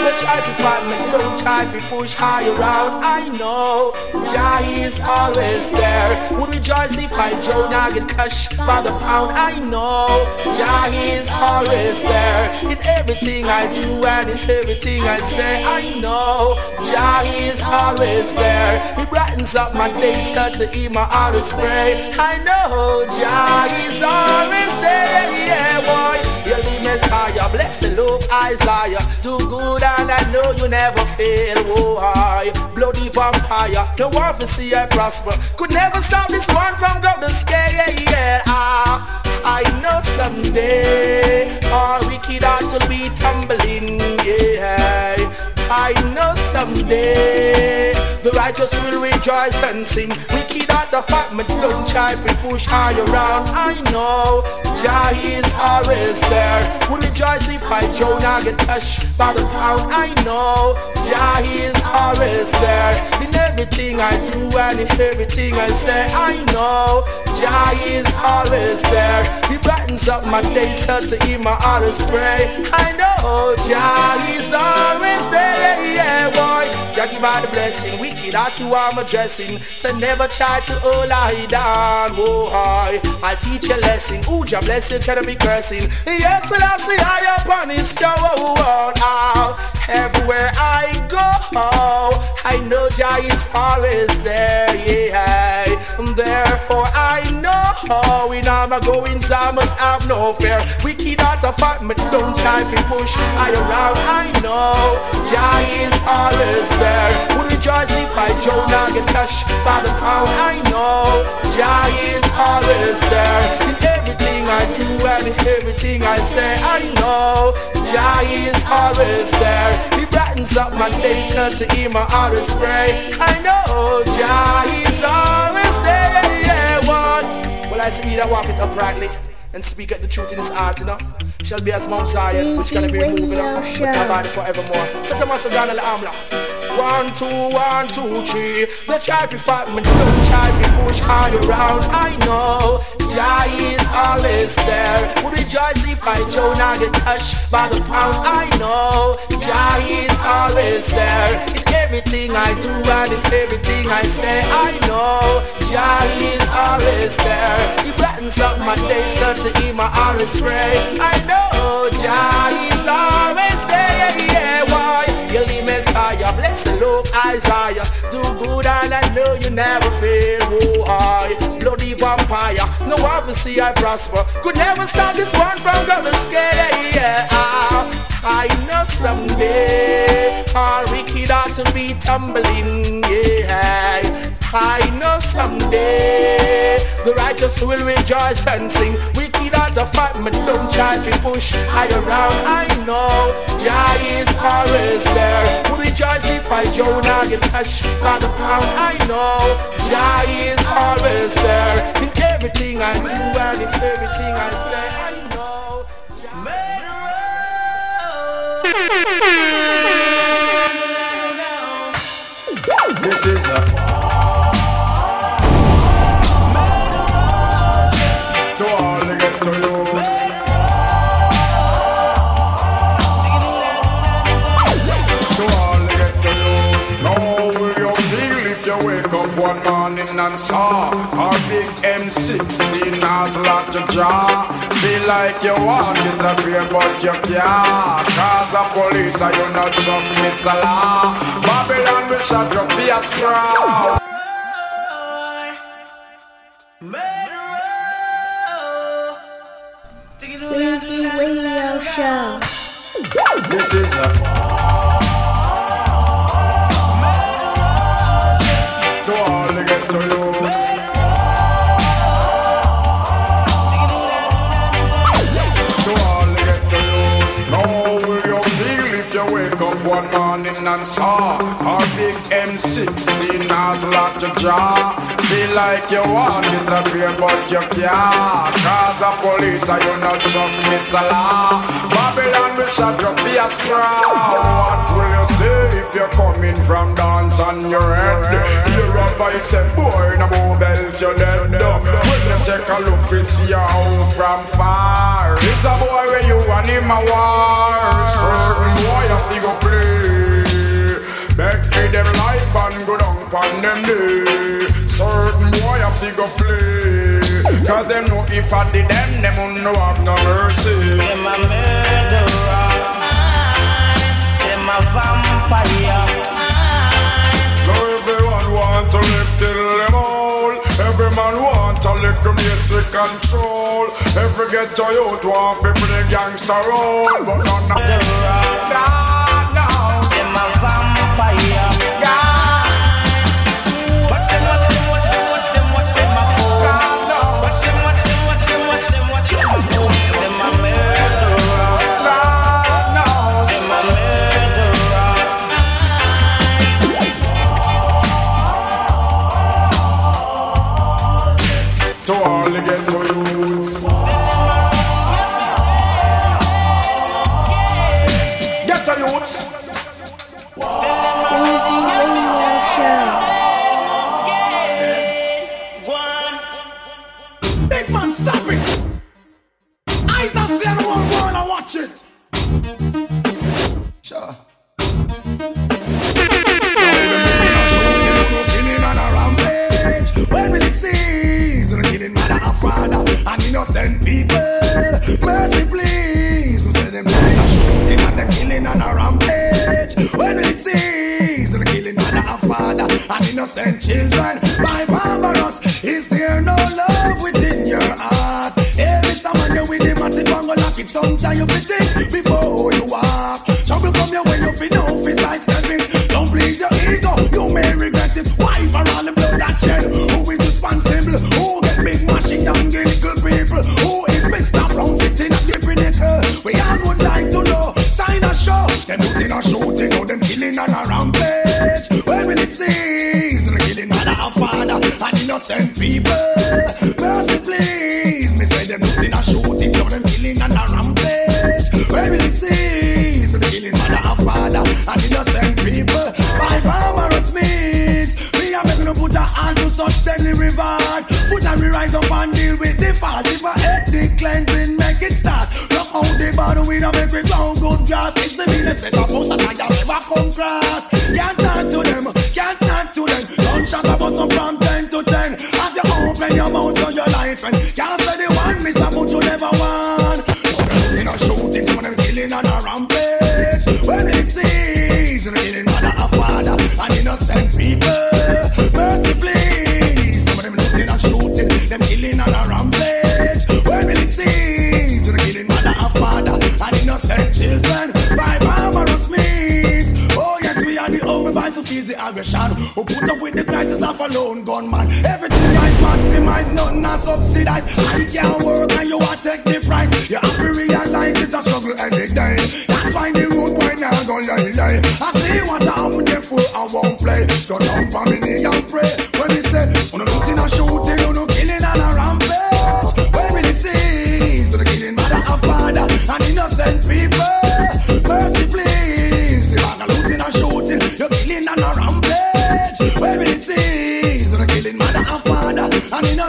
Don't try to find me, don't try to push high around. I know Jah is always there. Would rejoice if I Jonah get crushed by the pound. I know Jah is always there. In everything I do and in everything I say, I know Jah is always there. He brightens up my day, start to eat my heart is spray. I know Jah is always there. Yeah, boy. Messiah, bless the Lord Isaiah. Do good and I know you never fail. Oh, I bloody vampire. The war for see I prosper. Could never stop this one from go to scale. Yeah, yeah. Ah, I know someday all wicked ought to be tumbling. Yeah. I know someday the righteous will rejoice and sing. Wicked are the fat, but don't try to push high around. I know Jah is always there. Would rejoice if I Jonah get touched by the pound. I know Jah is always there. In everything I do and in everything I say, I know Jah is always there. He brightens up my days, so to eat my heart is spray. I know Jah is always there. Yeah, boy. Jah give all the blessing. Wicked are to arm a dressing. So never try to hold I down. Oh, hi. I'll teach a lesson. Ooh, Jah bless you, can be cursing. Yes, and I see I upon his show. Oh, oh, oh. Everywhere I go, I know Jah is always there. Yeah. Therefore I know when I'm a going, I must have no fear. Wicked out of fight, but don't try to push I around. I know Jah is always there. Would rejoice if I Jonah get touched by the pound. I know Jah is always there. In everything I do and in everything I say, I know Jah is always there. He brightens up my days so to my heart is spray. I know Jah is always I see that walk it uprightly and speak at the truth in his heart, you know. Shall be as Mount Zion, which gonna be removing up with my body forevermore. Set them as a gun Amla. One, two, one, two, three. They try to fight me, don't try to push hard around. I know Jah is always there. Would rejoice if I Jonah get touched by the pound. I know Jah is always there. In everything I do and in everything I say, I know Jah is always there. He brightens up my days so to eat my honest spray. I know Jah is always there. Yeah, yeah, why? You leave Messiah, bless the Lord Isaiah. Do good and I know you never fail. Oh, I bloody vampire. No prophecy I prosper. Could never stop this one from going scale. Yeah, ah, I know someday all wicked ought to be tumbling. Yeah. I know someday the righteous will rejoice and sing. Wicked are the fight, but don't try to push I around. I know Jah is always there. Would rejoice if I Jonah get touched by the pound. I know Jah is always there. In everything I do and in everything I say, I This is a one morning and saw our big M16 has locked your jaw? Feel like you want to disappear but you can't. Cause the police are you not just miss a law. Babylon will shut your. Weezy Radio Show. This is a up one morning and saw our big M16 has lot to draw. Feel like you want to disappear, but you can't. Cause the police are you not just miss a law. Babylon will shut your straw. What will you say if you're coming from dance on your head? You're a voice and boy, no move else you're dead. When you take a look, we see your home from far. It's a boy where you want him a war. Certain boy have to go play. Beg for them life and go down upon them day. Certain boy have to go flee. Cause them know if I did them, them won't know have no mercy. Them a murderer. Them a vampire. Now everyone want to live till them all. Every man want a little basic control. Every ghetto youth want to play gangster role, but none of them. Vampire.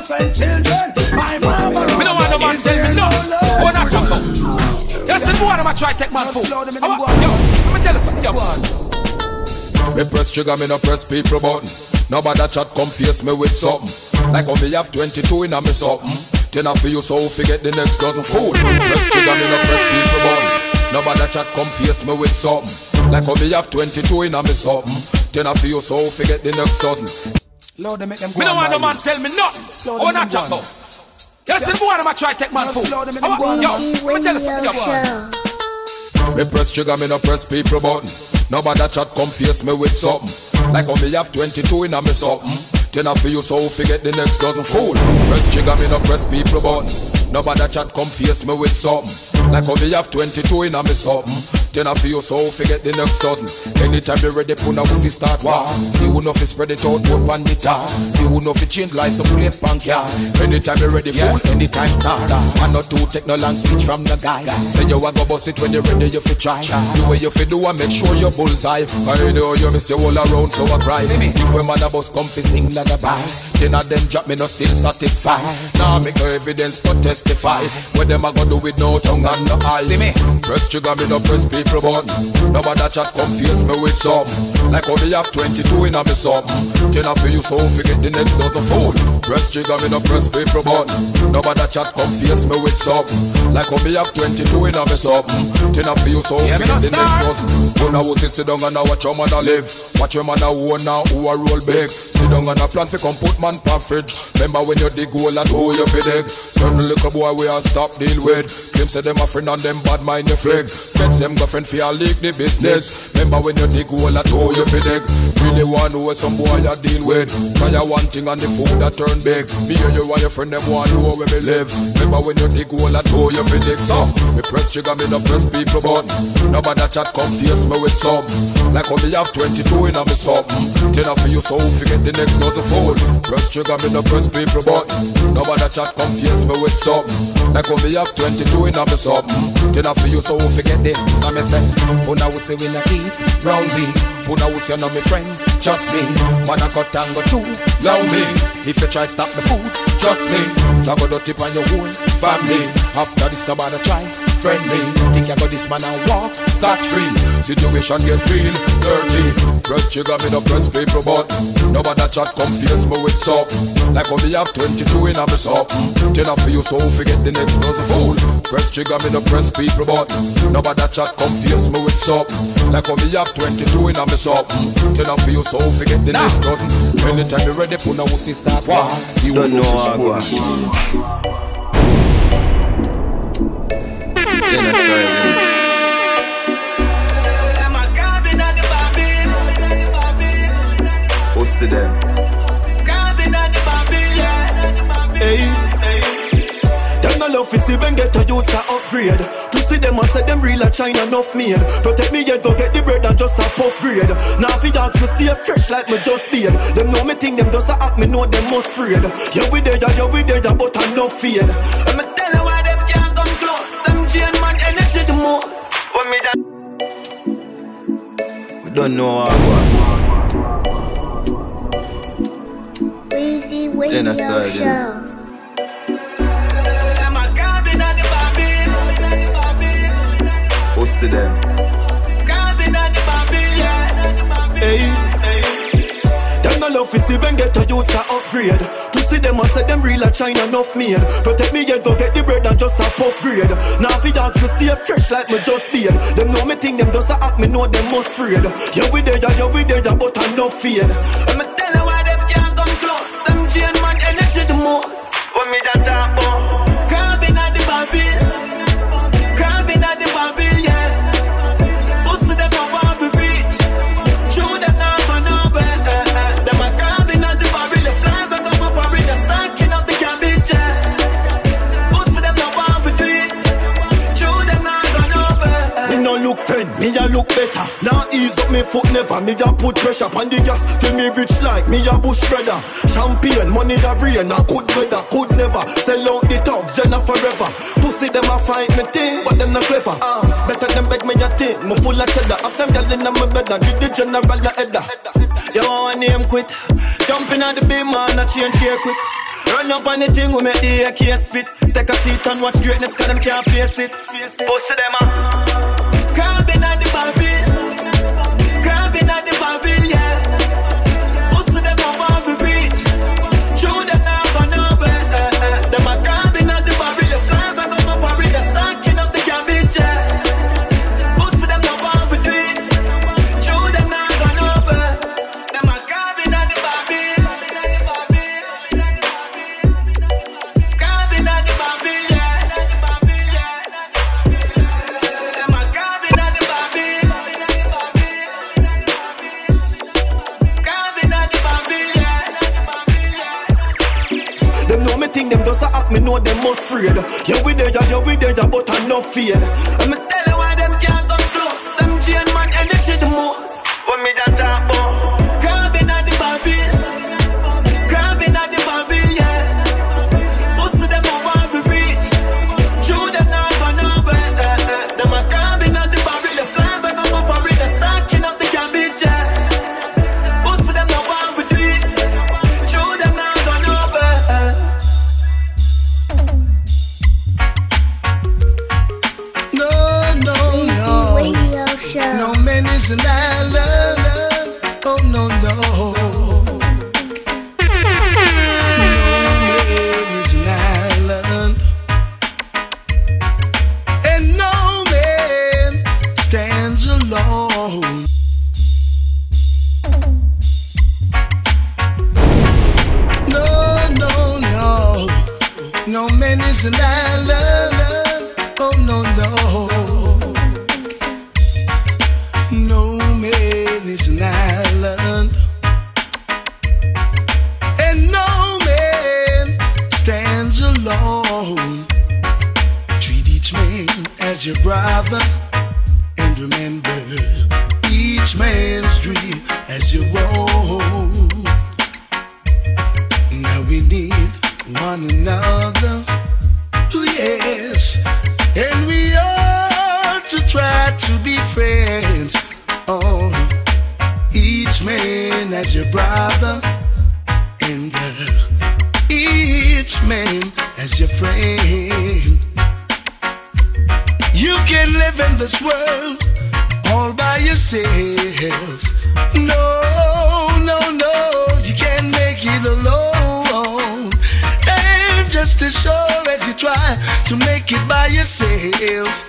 Innocent children. My mama. Me no want no man tell me no. What I talk about? That's the boy I'ma try take man food. I want- Yo, let me tell you something. Yo, Me press trigger, me no press people button. Nobody chat come face me with something. Like how me have 22 in a me something. Then I feel so forget the next dozen food. Press trigger, me no press people button. Nobody that chat come face me with something. Like how me have 22 in a me something. Then I feel so forget the next dozen. Lord, they make them me no want no man tell me nothing. What I talk about? That's the boy I'ma try take man food. I want- Yo, Easy let me tell you Radio something. Yo, Me press trigger, me no press people button. Nobody that chat come face me with something. Like how me have 22 in a me something. Then I feel you so forget the next dozen fool. Press trigger, me no press people button. Nobody that chat come face me with something. Like how me have 22 in a me something. Then I feel so forget the next dozen. Anytime you ready, put a pussy start war. See who know fi spread it out, put on the tar. See who know fi change like some plate punk yeah. Anytime you ready, fool, anytime start. Not too take no long speech from the guy. Say you a go bust it when you ready, you fi try. The way you fi do, I make sure you bullseye. I know you miss your all around, so I cry. Think when man a bus come fi sing lullaby. Ten of them drop me no still satisfied. Now make no evidence but testify. What them a go do with no tongue and no eye? See me, press trigger me no press people button. Nobody chat confuse me with some. Like how me have 22 in a me something. Ten of you so forget the next dozen fool. Press trigger me no press people button. Nobody chat confuse me with some. Like how me have 22 in a me something. Ten of you so Yeah, forget no the next dozen. When I was sit down and I watch your a live. Watch your a own now who a roll big. Sit down and a plan fi come put man fridge. Remember when you dig hole and who you fi dig. Certain little boy we all stop deal with. Them say them a friend and them bad mind the frig. Friends them girlfriend fi a leak the business. Remember when you dig hole and who you fi dig. Really want know some boy you deal with. Try one thing and the food that turn big. Me and you and your friend them want know where me live. Remember when you dig hole and who you fi dig. So me press trigger me no press people button. Nobody chat confuse me with some. Like how me have 22 in a me something. Ten of you so forget the next dozen fool. Press trigger me no press people button. Nobody chat confuse me with some. Like how me have 22 in a me something. Ten of you so forget the so me say. Una we say we not eat round me. Una we say you no me friend, just me. Man I cut and go round me. If you try stop the food, trust me. I go dirty on your whole family. After this nobody try friend me. Think I got this man and walk, start free. Situation get real, dirty. Press trigger me no press paper but nobody that chat confuse me with some. Like how me have 22 in a me something. Ten of you so forget the next dozen fool. Press trigger me no press people but nobody that chat confuse me with some. Like how me have 22 in a me something. Ten of you so forget the next dozen. Anytime you ready, put a wussy start war. See Don't know how I more. Them a. Pussy them. Hey, no love to see when get a youth a upgrade. To see them and say them real a China enough made. Protect me yet go get the bread and just a puff grade. Now fi ask me stay fresh like me just did. Them know me think them just a act me know them must afraid. Yeah we there, yeah, we there, but I no fear. And me tell you why them can't come close. Don't know how I Weezy Window Genocide, Show. yeah. them a cabin at the Babylon. Pussy them. Cabin at the Babylon. Hey, hey. Them no love to see when get a youth a upgrade. To see them and say them real a China enough made. Protect me yet go get the bread and just a puff grade. Now fi ask me stay fresh like me just did. Them know me think them just a act me know them must afraid. Yeah we there, yeah, we there, yeah, but I no fear. And me tell you why them can't come close. Them chain man energy the most. When me that talk foot never, me a put pressure on the gas. Till me bitch like me a bush brother. Champion, money a brain, a good weather, could never sell out the dogs, Jenna forever. Pussy them a fight me thing, but them not clever. Ah, better them beg me a thing, me full of cheddar. Up them gyal inna me bed give the general a header. You want name quit Jumping on the beam man, I change here quick Run up on the thing, we make the AK spit Take a seat and watch greatness, cause them can't face it Pussy them a Crabbing at the Babylon hill.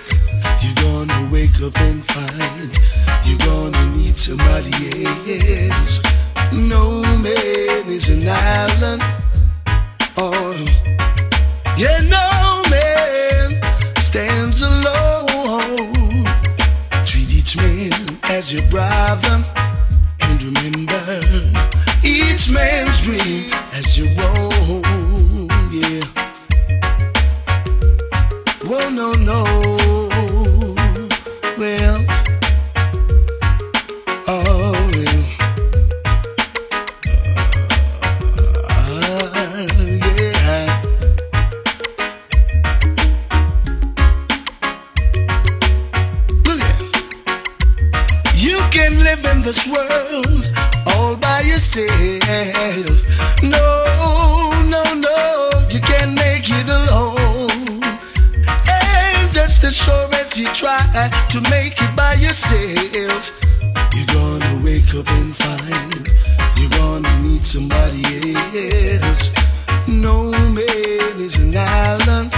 somebody else. No man is an island.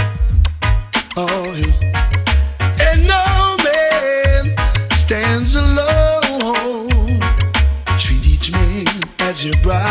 Oh, yeah. And no man stands alone. Treat each man as your bride.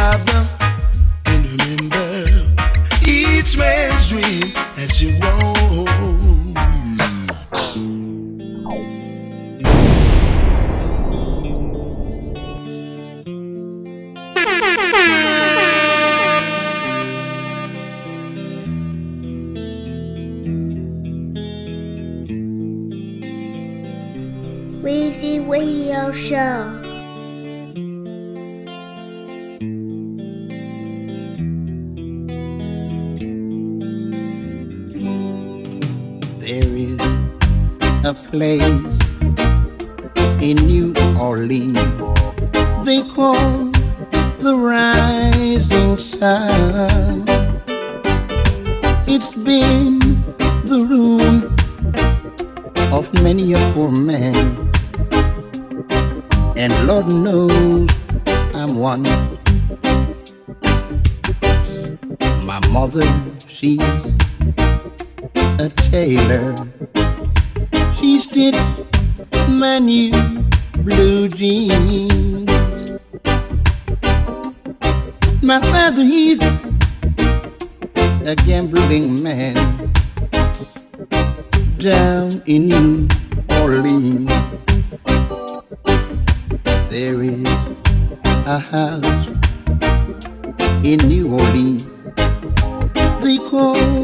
lejos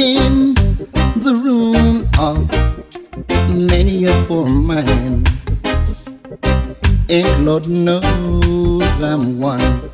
been the ruin of many a poor man. And Lord knows I'm one.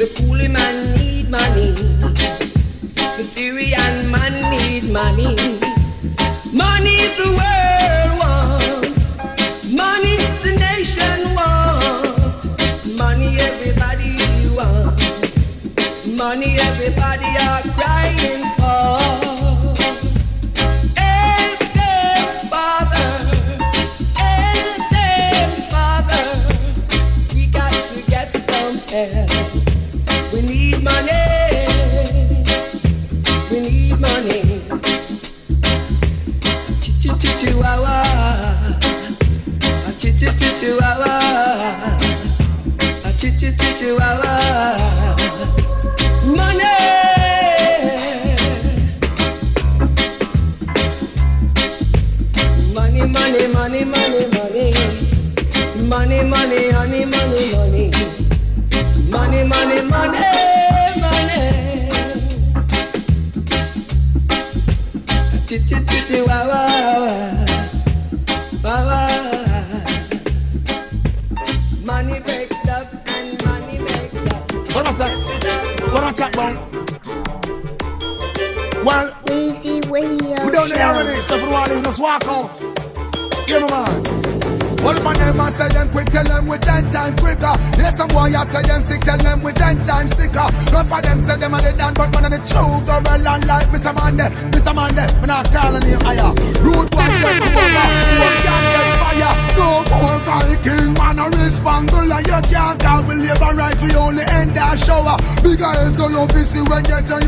The coolie man need money. The Syrian man need money. when you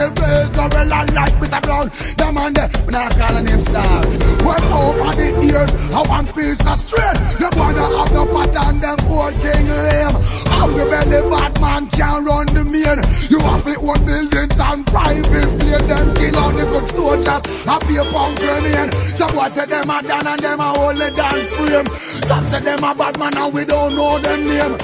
they real gorilla like Mr. Brown. Them and them, we not calling him star. Well over the years, I want piece of straight. Them wanna have the pattern, them whole thing lame. Hungry belly bad man can't run the main. You have it one buildings and private plane. Them kill all the good soldiers. Happy a punk remain. Some boy say them a done and them a hold it down frame. Some say them a bad man and we don't know them name.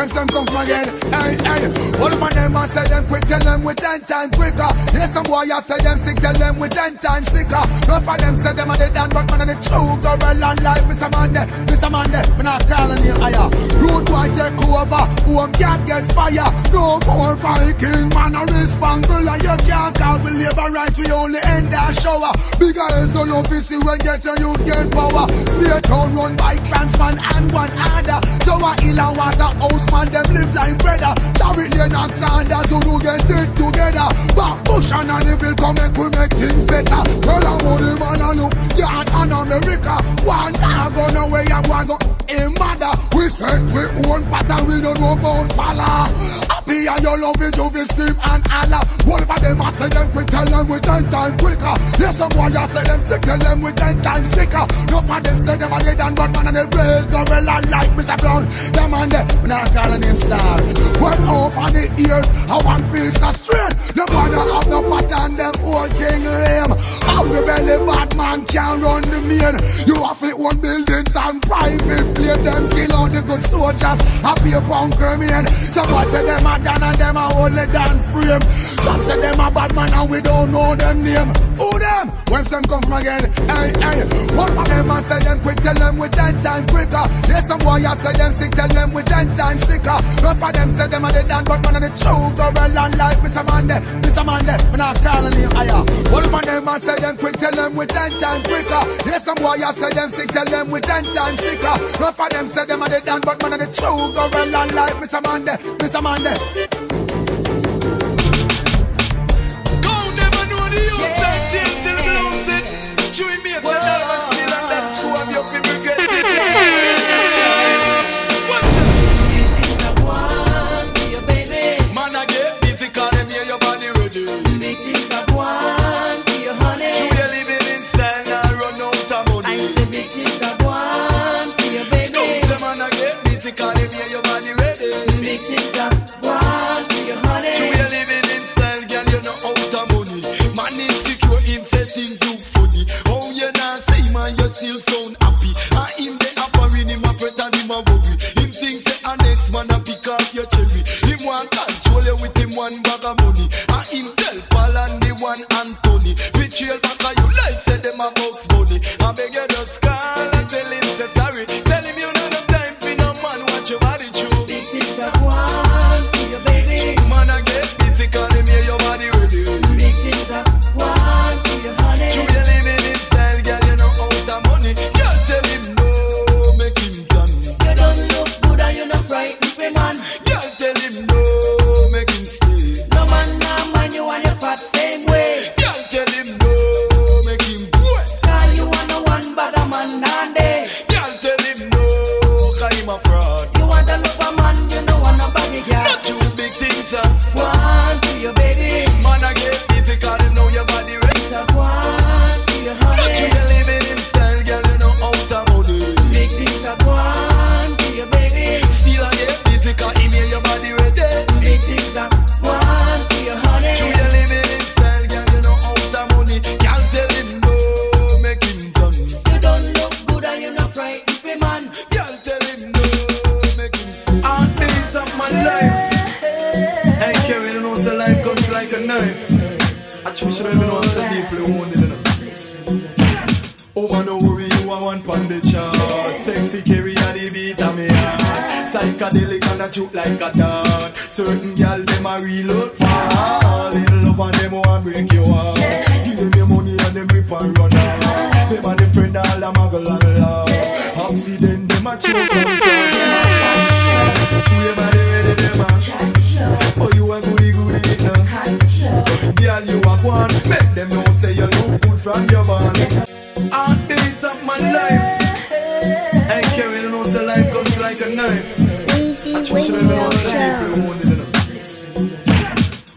Who? When some come from again, hey, hey. Of my them a say them quick, tell them we ten times quicker. Yes, some boy I say them sick, tell them we ten times sicker. Enough of them say them a the done, but man a the true gorilla like Mr. Monday, Mr. Monday. Me not calling him uh, higher. Rude boy take over, home can't get fire. No more Viking man a responsible, you can't call me labor right. We only end that shower. Bigger heads all over see when get your youth get power. Spear town run by clansman and One Order. So I hill and Waterhouse man them live like brother. Charity Lane and Sanders who do get it together. Back push and an evil come make we make things better. Well I'm on the man and look yard and America. One dog go no way I'm going go. Hey mother, we said we own pattern we don't know about falla. Happy and you love you will scream and holler. What about them? I say them them with ten time quicker. Yes, some boy I say them sick, tell them with ten times sicker. No for them say them a dead and bad man and they real gorilla like Mr. Brown. Them and them, when I call him star. When over the ears, I want piece of string. No bother have no pattern, them whole thing lame. How the belly bad man can run the main. You have it one buildings and private plane. Them kill all the good soldiers. Happy punk remain. Some boy say them a done and them a only done frame. Some say them a bad man and we don't know them name. Who them? When some come from again? Hey, hey. Of them a say them quick, tell them with ten times quicker. There's some boy I say them sick, tell them with ten times sicker. Rough of them say them a the done, but man of the true gorilla like Mr. Mande, Mr. Mande. Me not calling him higher. One of them a say them quick, tell them with ten times quicker. There's some boy I say them sick, tell them with ten times sicker. Rough of them say them a the done, but man of the true gorilla like Mr. Mande, Mr. Mande. I choose you know say deeply wounded, you know.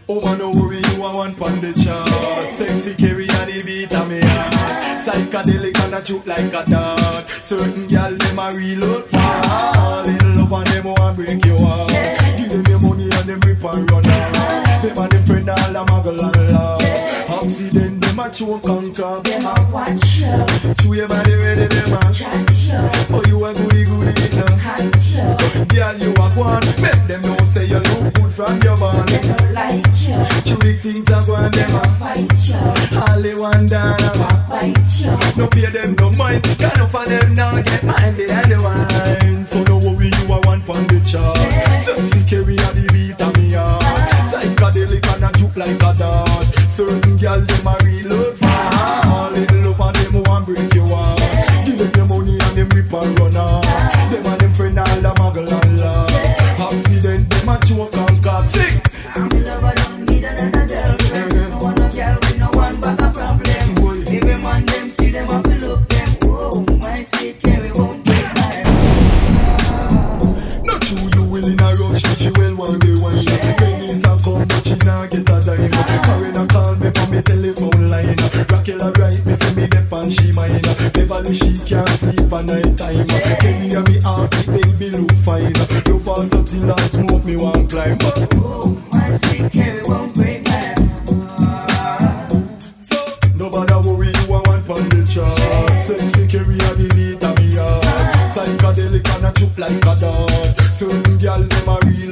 Oh, man, don't worry, you a one pon the chart. Sexy Kerry and the beat of me heart. Psychedelic and a juke like a dart. Certain gal them a reload fall. In love and them oh, want break your heart. Give them your money and them rip and run off. Them and them friend all a muggle and laugh. Accident them a choke and cough. Them a watch you. Chew your body ready them a Girl, you a one. Make them know say you look good from your band. They don't like you. Chew big things a go and them a fight you. All they want down a backbite you. No pay them no mind. Got enough of them now get mine behind the wine. So no worry, you a one pon the chart. Sexy carry a the beat of me heart. Ah. Psychedelic and a juke like a dart. Certain gal them a like a dog. Some girl them a real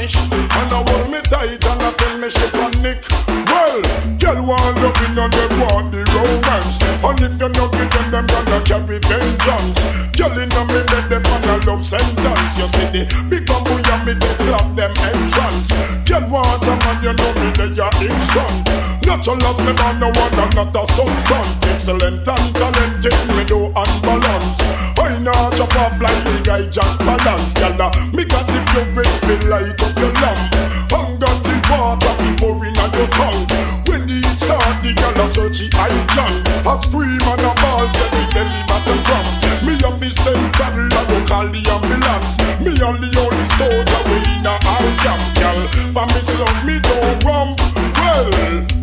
vanish. And I hold me tight and I tell me she panic. Well, girl want loving and they want the romance. And if you not give them, them gonna carry vengeance. Girl inna me bed, them on a love sentence. You see the big bamboo and me take clap them entrance. Girl want a man, you know me they are instant. Natural as me man, no one and not a some son. Excellent and talented, me do unbalance. I know chop off like the guy Jack Palance, girl. Uh, me got the fury energy I jam. A scream and a ball, say we belly button drum. Me and me send cattle, I go call the ambulance. Me and the only soldier we in a our jam, gal. For me slum, me don't rum. Well,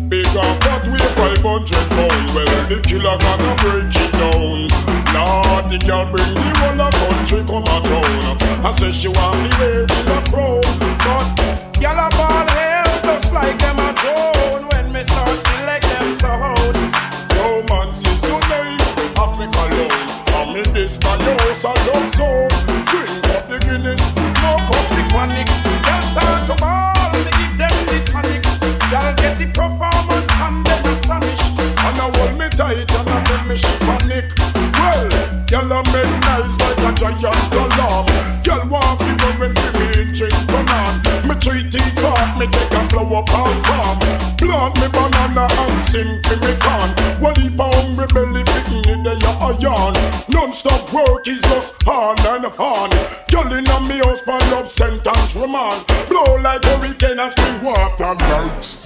big and fat we 500 pound. Well, the killer gonna break it down. Lord, the girl bring the whole country come a town. I say she want me baby in pro. sing for me gone. One heap on me belly picking in the yarn. Non-stop work is just hard and hard. Girl in me house for love sentence woman. Blow like hurricane and spring water. Night's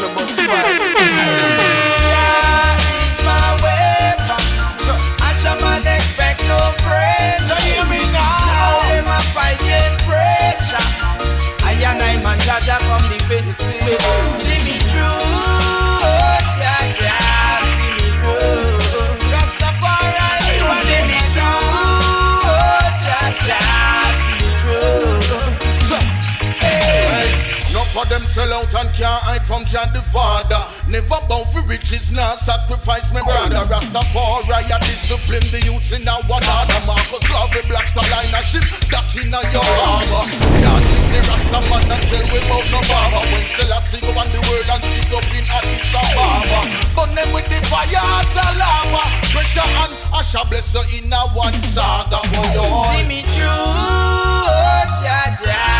she bust Yeah, it's my way back. So I shall not expect no friends. So hear me now. All them a fight against pressure. I and I man Jaja from the fence. See me through, oh, Jaja. See me through. Rastafari, see me through, oh, Jaja. for them sell out and can't hide thank God the Father. Never bound for riches, nor sacrifice me brother. Rastafari, I discipline the youths in our order. Marcus Love, the black line, of ship that in Can't take the Rastaman and tell we about no barber. When Selassie go on the world and sit up in Addis Ababa. But them with the fire at lava. Treasure and Asha bless her in a one saga. boy. See me through, oh, ja, ja.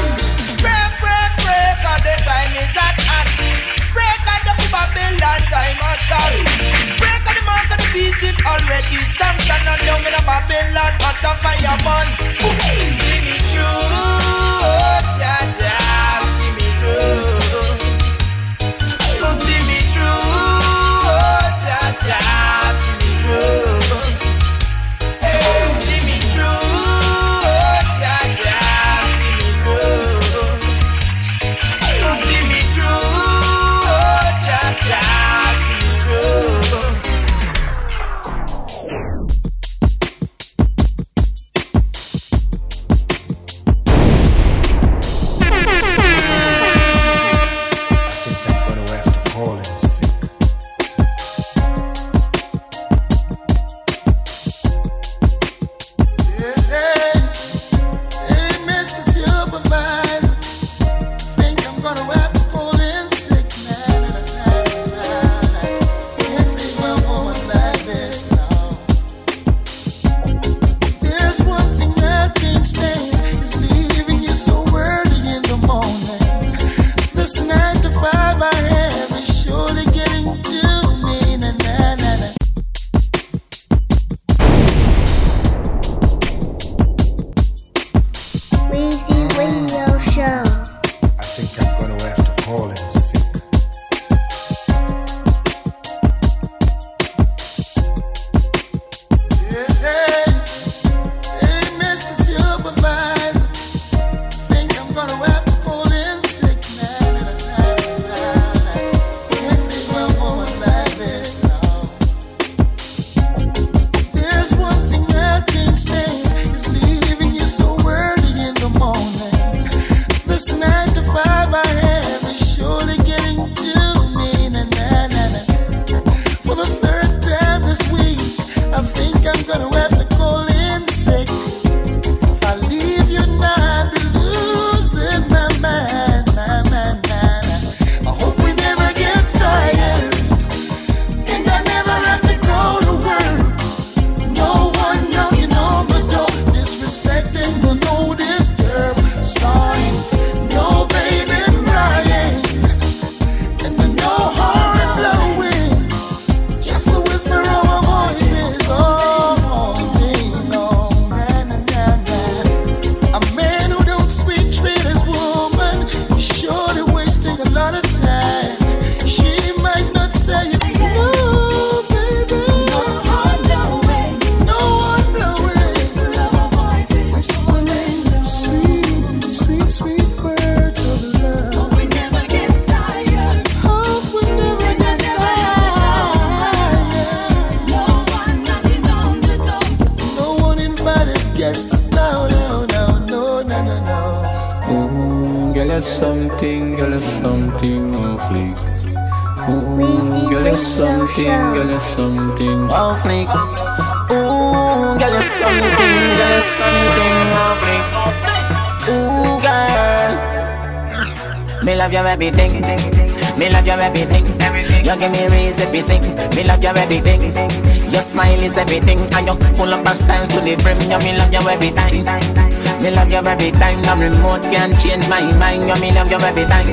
Break out the Babylon, time has come. Break the the beast, already sanctioned. And down in a Babylon, out fire, man. Up of style to the brim. You me love you every time. Me love you every time. No remote can change my mind. You me love you every time.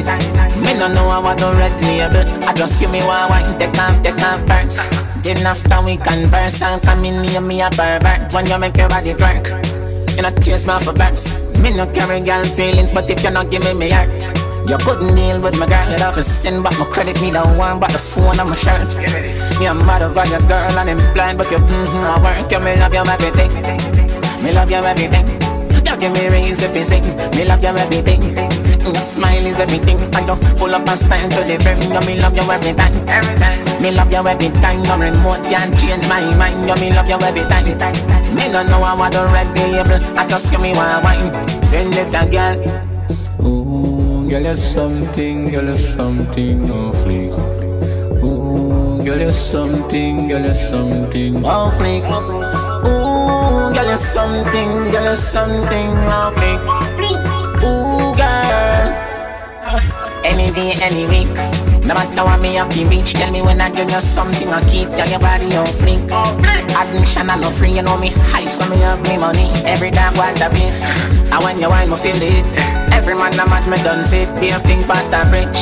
Me no know how do red label. I just you me want wine, take off, take off first. Then after we converse, and come in near me a pervert. When you make your body twerk, you know me off a burst. Me no carry girl feelings, but if you not give me me heart. You couldn't deal with my girl, you'd have to sin But my credit me the one, but the phone on my shirt. Me a mad over your girl and I'm blind But you, mm-hmm, I work, you, me love you everything. Me love you everything. You give me raise if you sing. Me love you everything. Your smile is everything. I don't pull up and stand to the brim You, me love you every time. Me love you every time. No remote can change my mind. You, me love you every time. Me don't know how I do red label I just give me one wine Vendetta girl girl, you're something, girl, you're something off fleek. Ooh, girl, you're something, girl, you're something off fleek. Ooh, girl, you're something, girl, you're something off fleek. Ooh, girl. Any day, any week. No matter what me have to reach, tell me when I give you something I keep. Tell your body on fleek. Admission I no free, you know me high, so me have me money. Every damn want a piece. And when you wine, me feel it. Every man a mad me done sit. Be a thing past a bridge.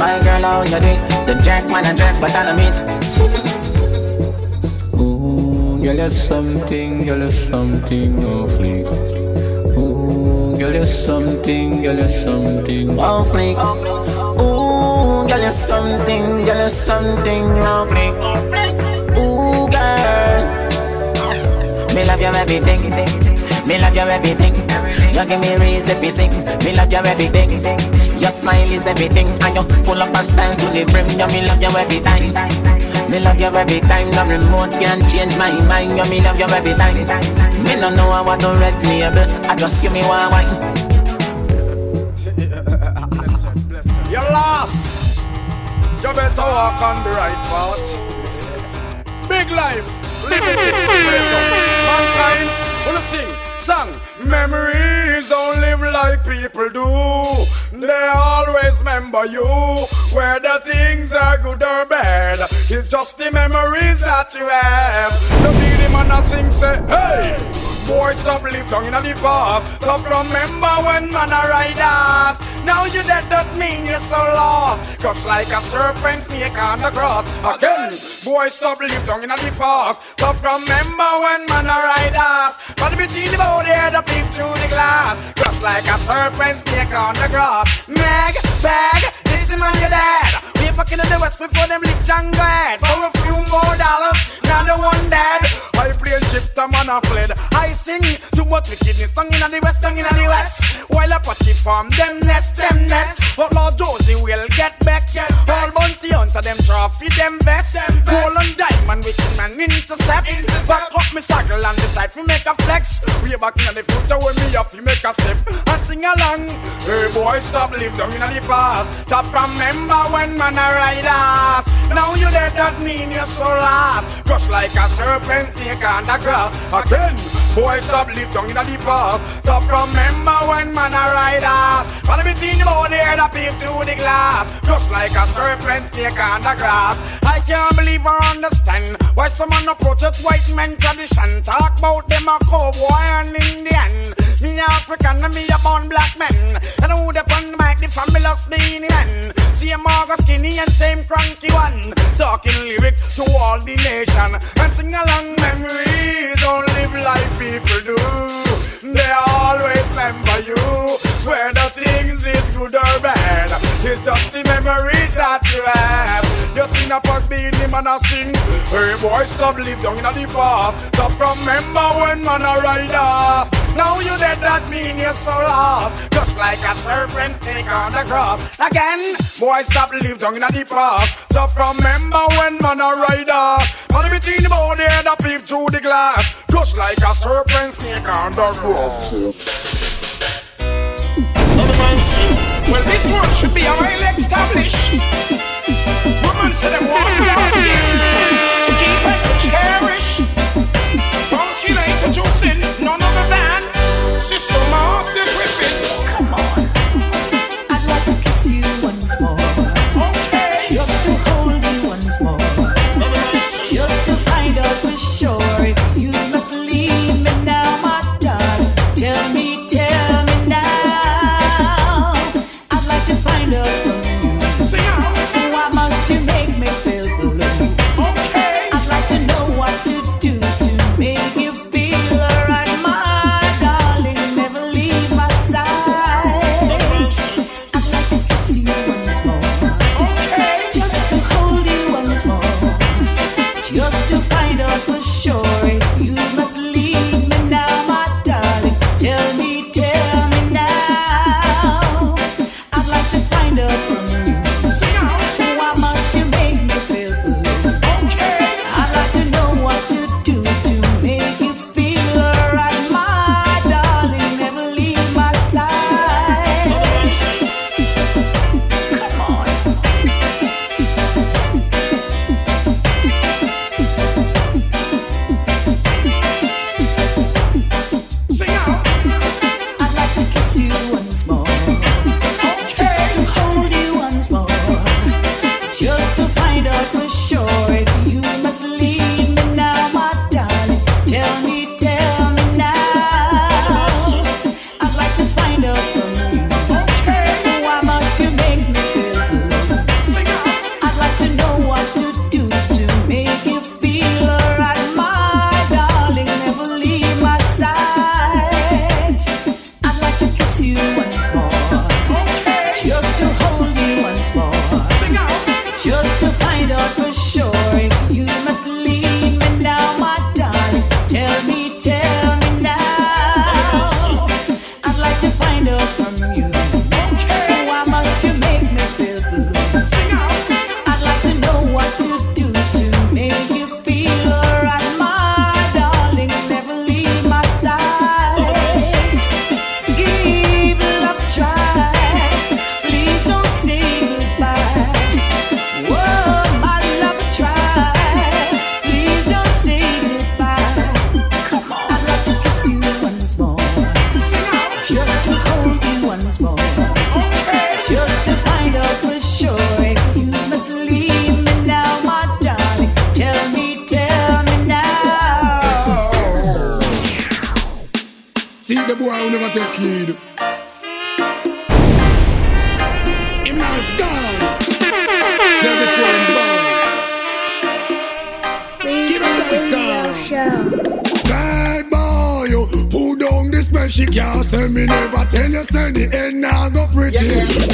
My girl, how you do it? The jerk man a jerk, but I don't meet. Ooh, girl, you're something, girl, you're something off fleek. Ooh, girl, you're something, girl, you're something off fleek. Ooh, girl, you're something, girl, you're something fleek. Ooh, girl, me love you everything. Me love you everything. You give me you sing. Me love you everything. Your smile is everything, and you full up of style to the brim. You me love you every time. Me love you every time. No remote can change my mind. You me love you every time. Me no know how I do red label. I just you me one wine. You're lost. You better walk on the right path. Big life, liberty, freedom. Mankind, wanna sing, song. Memories don't live like people do. They always remember you. Whether things are good or bad, it's just the memories that you have. The man a sing say, hey. Boy, stop live down in the. Stop remember when man a ride us. Now you dead, that mean you're so lost. Crush like a serpent snake on the cross. Again, boy, stop live down in the past. Stop remember when man a ride us. But between the body, the peep through the glass. Crush like a serpent snake on the grass. Meg, bag, this is man your dad. We fucking in the west before them live jungle head. For a few more dollars, now the one dead. I play chips, man a fled. I sing too much wickedness, song in the west, song in the west. While put it from them nest, them nest. But Lord Josie will get back. All bounty hunter, them trophy, them vest. Gold and diamond, wicked man intercept. Back up me circle and decide to make a flex. We back in the future when me up to make a step and sing along. Hey boy, stop live down in the past. Stop remember when man a ride us. Now you dead, that mean you're so lost. Crush like a serpent snake on the grass. Again, boy, stop live down in the past. Stop remember when man a ride us. But between the body and the peep through the glass. Crush like a serpent snake on the grass. I can't believe or understand why someone approach it white man tradition. Talk about them a cowboy and. Me African and me a born black man. And who the on the mic, the family of the Indian. Same Margo skinny and same cranky one. Talking lyrics to all the nation. And sing along memories, don't live like people do. They always remember you. Whether things is good or bad. It's just the memories that you have. You sing a pug beat him and a sing. Hey boy, stop live down in the past. Stop remember when man a ride us. Now you dead, that mean you're so lost. Just like a serpent snake on the cross. Again, boy, stop live down in the past. Stop remember when man a ride us. But between the body and the peep through the glass. Just like a serpent snake on the cross. Well, this one should be well established. Women say them want baskets to keep and to cherish. Bounty introducing none other than Sister Marcia Griffiths. Take heed. Him life gone. Then before him born. Give yourself. Bad boy, down this man, she can't say me never tell you, say the end now go pretty.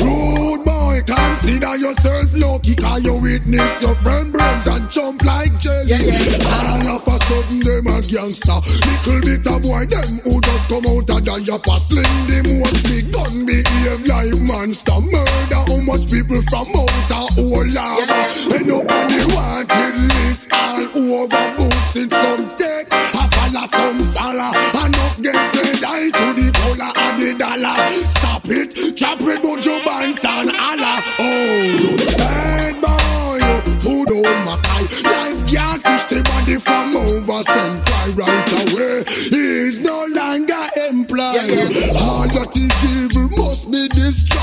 Rude boy, consider yourself lucky, cause you witness your friend brains and jump like jelly. All of a sudden, them a gangster. Little bit of boy, them who just come out of the upper sling, the most big gun behave like monster. Murder how much people from out of whole lava. Up on the wanted list, all over boots in some tech. A fella, some fella, enough get red eye to the color of the dollar. Stop it, drop it, Buju Banton, Allah. Oh, do bad boy, oh, who don't my eye. Life can't fish the body from over, fly right away. He's no longer employed. All that is evil must be destroyed.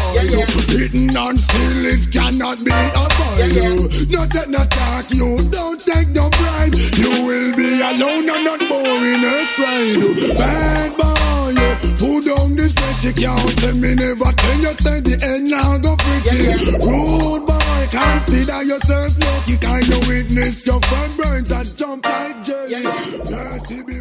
Hidden and it cannot be avoided. No take no talk, ride. Bad boy, who down this way she can't say me never tell you say the end now go pretty. Rude boy, consider yourself lucky, kind of witness your friend burns and jump like jelly. Mercy be